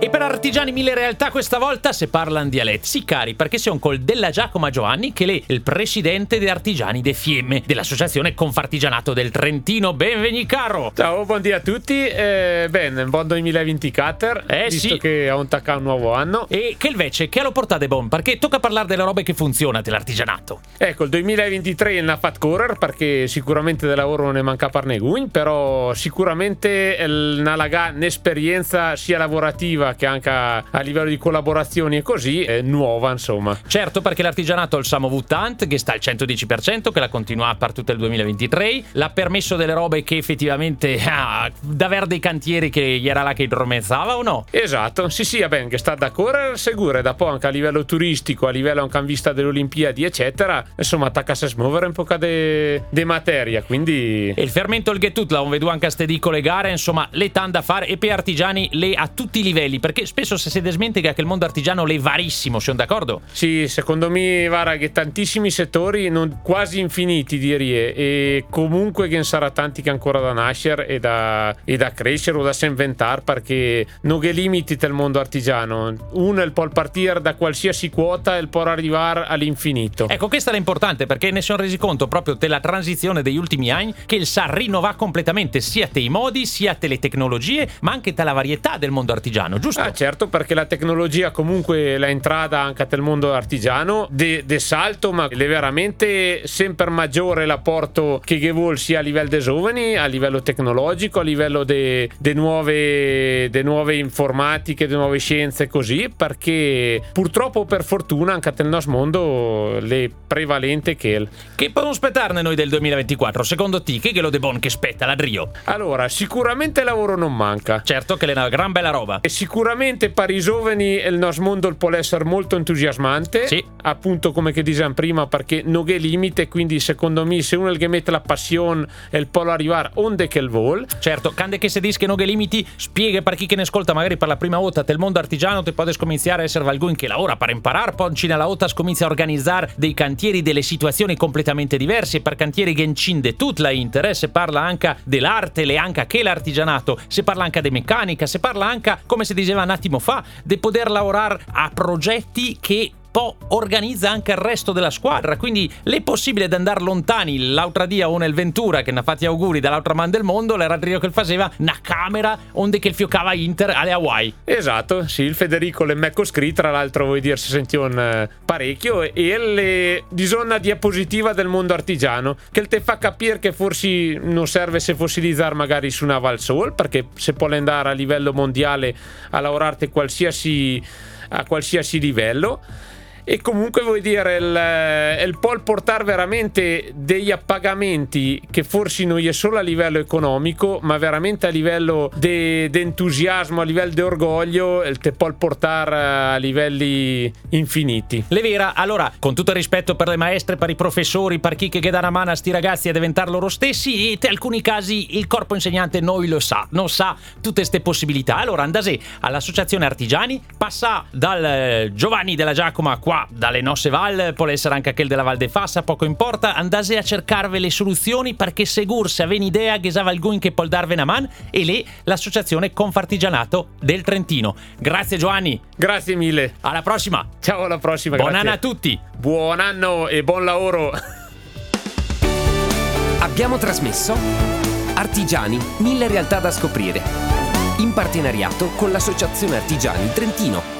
E per artigiani mille realtà questa volta se parlano dialetti. Sì, cari, perché siamo col della Giacomo Giovanni, che è il presidente dei artigiani de Fiemme, dell'associazione Confartigianato del Trentino. Benveni, caro! Ciao, buongiorno a tutti. Eh, bene, buon 2024. Eh, visto sì. che ha un tacca un nuovo anno. E che invece, che lo portate buon? Perché tocca parlare delle robe che funzionano dell'artigianato. Ecco, il 2023 ne ha fatto correre perché sicuramente del lavoro non ne manca per negun, però sicuramente una laga un'esperienza sia lavorativa che anche a, a livello di collaborazioni e così è nuova, insomma. Certo, perché l'artigianato ha il Samo Vutant, che sta al 110%, che la continua per tutto il 2023. L'ha permesso delle robe che effettivamente, ah, davvero dei cantieri che era là che idromezzava o no? Esatto, sì sì, ben, che sta da correre sicuro, e dopo anche a livello turistico, a livello anche in vista delle Olimpiadi, eccetera, insomma, attacca a smuovere un po' di materia, quindi... E il fermento il Getut, la vedo anche a ste le gare, insomma, le tan da fare e per artigiani le a tutti i livelli perché spesso se si desmentica che il mondo artigiano è varissimo, siamo d'accordo? Sì, secondo me, Vara, che tantissimi settori, non, quasi infiniti direi, e comunque che ne sarà tanti che ancora da nascere e da, e da crescere o da inventare, perché non che limiti del mondo artigiano. Uno è può partire da qualsiasi quota e può arrivare all'infinito. Ecco, questa è l'importante perché ne sono resi conto proprio della transizione degli ultimi anni che il sa rinnovare completamente sia te i modi, sia te le tecnologie, ma anche te la varietà del mondo artigiano, giusto? Ah, certo, perché la tecnologia comunque l'ha entrata anche nel mondo artigiano de, de salto, ma è veramente sempre maggiore l'apporto che che vuol sia a livello dei giovani, a livello tecnologico, a livello de, de nuove, de nuove informatiche, de nuove scienze così, perché purtroppo per fortuna anche nel nostro mondo le prevalente che. Che possiamo aspettarne noi del 2024? Secondo te, che è lo de bon che spetta ladrio? Allora, sicuramente lavoro non manca. Certo che è una gran bella roba. E sicuramente per i giovani il nostro mondo può essere molto entusiasmante. Sì. Appunto, come che dicevamo prima, perché non è limite, quindi secondo me se uno che mette la passione e può arrivare onde che il vuol. Certo, quando che si dice che non è limiti, spiega per chi che ne ascolta magari per la prima volta del mondo artigiano, te puoi cominciare a essere qualcuno che lavora per imparare, poi nella volta comincia a organizzare dei cantieri, delle situazioni completamente diverse, per cantieri che incinde tutta la interesse, parla anche dell'arte, le anche che l'artigianato, si parla anche di meccanica, si parla anche, come si diceva un attimo fa, di poter lavorare a progetti che organizza anche il resto della squadra. Quindi le possibile di andare lontani. L'altra dia o nel Ventura che ne ha fatti auguri dall'altra man del mondo, l'era Rio che faceva una camera onde che il fiocava Inter alle Hawaii. Esatto, sì, il Federico le Mecco Scri, tra l'altro vuoi dire si sentivano eh, parecchio e le bisogna diapositiva del mondo artigiano che te fa capire che forse non serve se fossilizzare magari su una Valsol perché se può andare a livello mondiale a lavorare qualsiasi a qualsiasi livello e comunque vuol dire il, il può portare veramente degli appagamenti che forse non è solo a livello economico ma veramente a livello di entusiasmo a livello di orgoglio te può portare a livelli infiniti. Le vera allora con tutto il rispetto per le maestre per i professori per chi che dà una mano a sti ragazzi a diventare loro stessi in alcuni casi il corpo insegnante noi lo sa non sa tutte queste possibilità. Allora andase all'associazione artigiani passa dal eh, Giovanni della Giacomo qua dalle nostre val, può essere anche quel della Val de Fassa, poco importa, andate a cercarvi le soluzioni perché segur se avete idea che sa alcun che può darvi una man e lì l'associazione Confartigianato del Trentino. Grazie Giovanni. Grazie mille. Alla prossima. Ciao, alla prossima. Buon grazie. anno a tutti. Buon anno e buon lavoro. Abbiamo trasmesso Artigiani, mille realtà da scoprire. In partenariato con l'Associazione Artigiani Trentino.